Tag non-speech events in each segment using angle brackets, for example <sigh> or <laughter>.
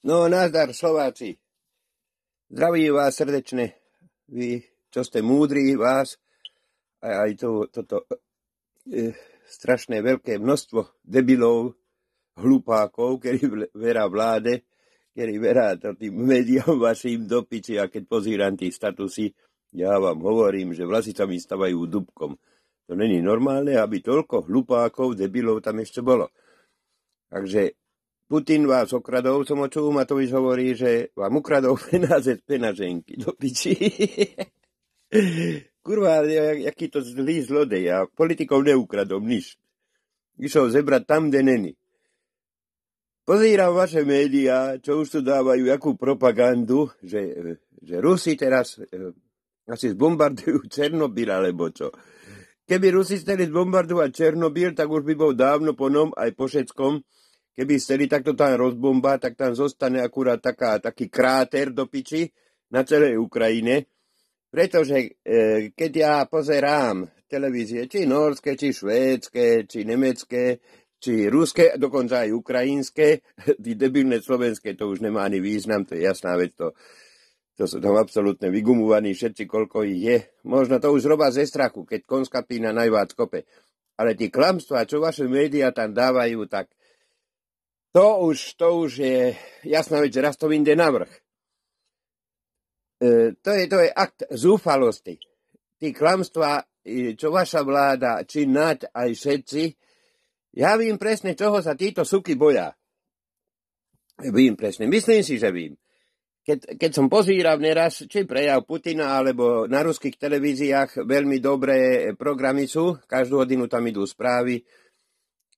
No, nazdar, Slováci. Zdraví vás srdečne, vy, čo ste múdri, vás, a aj to, toto e, strašné veľké množstvo debilov, hlupákov, ktorí verá vláde, ktorí verá to tým médiám vašim do a keď pozíram tí statusy, ja vám hovorím, že vlasy sa mi stavajú dubkom. To není normálne, aby toľko hlupákov, debilov tam ešte bolo. Takže Putin vás okradol, som očul, Matovič hovorí, že vám ukradol <laughs> penáze z penaženky do piči. <laughs> Kurva, jaký to zlý zlodej a politikov neukradol nič. Išol zebrať tam, kde není. Pozíram vaše médiá, čo už tu dávajú jakú propagandu, že, že Rusi teraz e, asi zbombardujú <laughs> Černobyl, alebo čo. Keby Rusi chceli zbombardovať Černobyl, tak už by bol dávno po nom aj po všetkom, keby chceli takto tam rozbomba, tak tam zostane akurát taká, taký kráter do piči na celej Ukrajine. Pretože e, keď ja pozerám televízie, či norské, či švédske, či nemecké, či ruské, dokonca aj ukrajinské, <laughs> tí debilné slovenské, to už nemá ani význam, to je jasná vec, to, to sú tam absolútne vygumovaní všetci, koľko ich je. Možno to už robá ze strachu, keď konská pína najvác kope. Ale tí klamstvá, čo vaše médiá tam dávajú, tak to už, to už je jasná vec, že raz to vyjde. E, to, je, to je akt zúfalosti. Tí klamstvá, čo vaša vláda, či nad aj všetci, ja vím presne, čoho sa títo suky boja. Vím presne. Myslím si, že vím. Keď, keď som pozíral neraz, či prejav Putina, alebo na ruských televíziách veľmi dobré programy sú, každú hodinu tam idú správy,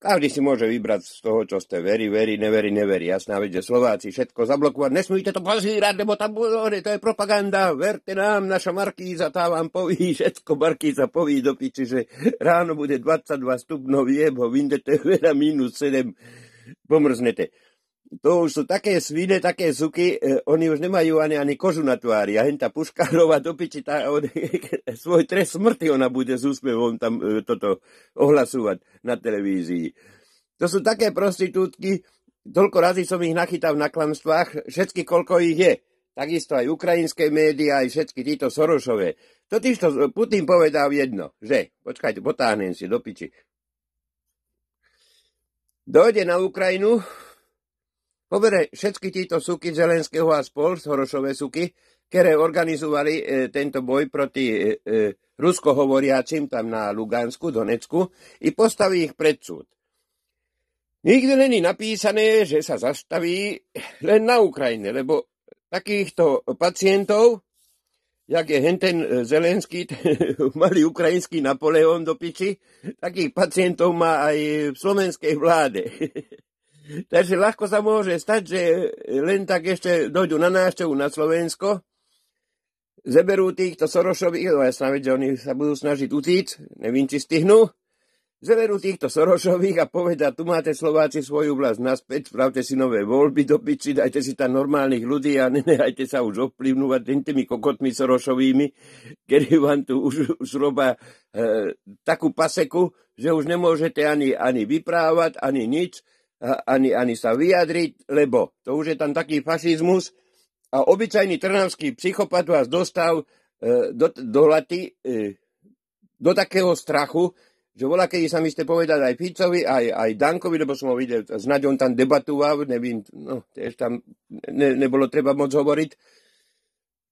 každý si môže vybrať z toho, čo ste verí, verí, neverí, neverí. Jasná vec, že Slováci všetko zablokovať, nesmíte to pozírať, lebo tam bude, to je propaganda, verte nám, naša Markíza, tá vám poví, <laughs> všetko Markíza poví do piči, že ráno bude 22 stupňov jebo, vyndete <laughs> veľa minus 7, pomrznete to už sú také svine, také suky, e, oni už nemajú ani, ani kožu na tvári. A henta Puškárova do piči, tá, on, <laughs> svoj trest smrti ona bude s úsmevom tam e, toto ohlasovať na televízii. To sú také prostitútky, toľko razy som ich nachytal na klamstvách, všetky koľko ich je. Takisto aj ukrajinské médiá, aj všetky títo Sorošové. Totiž to Putin povedal jedno, že, počkajte, potáhnem si do piči. Dojde na Ukrajinu, Pobere všetky títo suky Zelenského a spol, Horošové suky, ktoré organizovali e, tento boj proti e, e, ruskohovoriacim tam na Lugansku, Donecku i postaví ich pred súd. Nikde není napísané, že sa zastaví len na Ukrajine, lebo takýchto pacientov, jak je henten e, Zelenský, <laughs> malý ukrajinský Napoleon do piči, takých pacientov má aj v slovenskej vláde. <laughs> Takže ľahko sa môže stať, že len tak ešte dojdú na návštevu na Slovensko, zeberú týchto Sorošových, no ja snaviť, že oni sa budú snažiť utíť, nevím, či stihnú, zeberú týchto Sorošových a povedia, tu máte Slováci svoju vlast naspäť, spravte si nové voľby do piči, dajte si tam normálnych ľudí a nenehajte sa už ovplyvnúvať tými kokotmi Sorošovými, kedy vám tu už, už robia e, takú paseku, že už nemôžete ani, ani vyprávať, ani nič, ani, ani sa vyjadriť, lebo to už je tam taký fašizmus a obyčajný trnavský psychopat vás dostal e, do, do laty, e, do takého strachu, že volá, keď sa mi ste povedať aj Ficovi, aj, aj Dankovi, lebo som ho videl, snáď on tam debatoval, nevím, no, tiež tam ne, nebolo treba moc hovoriť.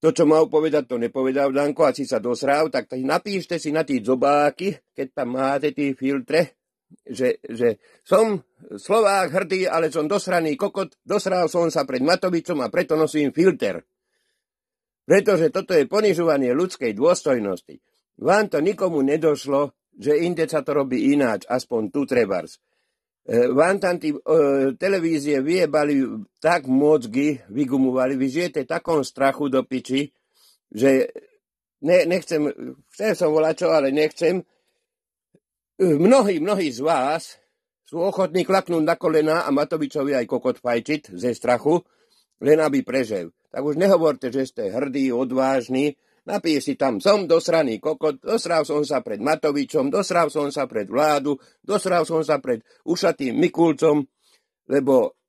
To, čo mal povedať, to nepovedal Danko, a si sa dosrál, tak napíšte si na tí zobáky, keď tam máte tí filtre, že, že som Slovák hrdý, ale som dosraný kokot, dosral som sa pred Matovičom a preto nosím filter. Pretože toto je ponižovanie ľudskej dôstojnosti. Vám to nikomu nedošlo, že inde sa to robí ináč, aspoň tu trebars. E, vám tam tí e, televízie vyjebali tak mozgy, vygumovali, vy žijete takom strachu do piči, že ne, nechcem, chcem som volať čo, ale nechcem, Mnohí, mnohí z vás sú ochotní klaknúť na kolena a Matovičovi aj kokot fajčiť ze strachu, len aby prežil. Tak už nehovorte, že ste hrdí, odvážni, napíš si tam, som dosraný kokot, dosral som sa pred Matovičom, dosral som sa pred vládu, dosral som sa pred ušatým Mikulcom, lebo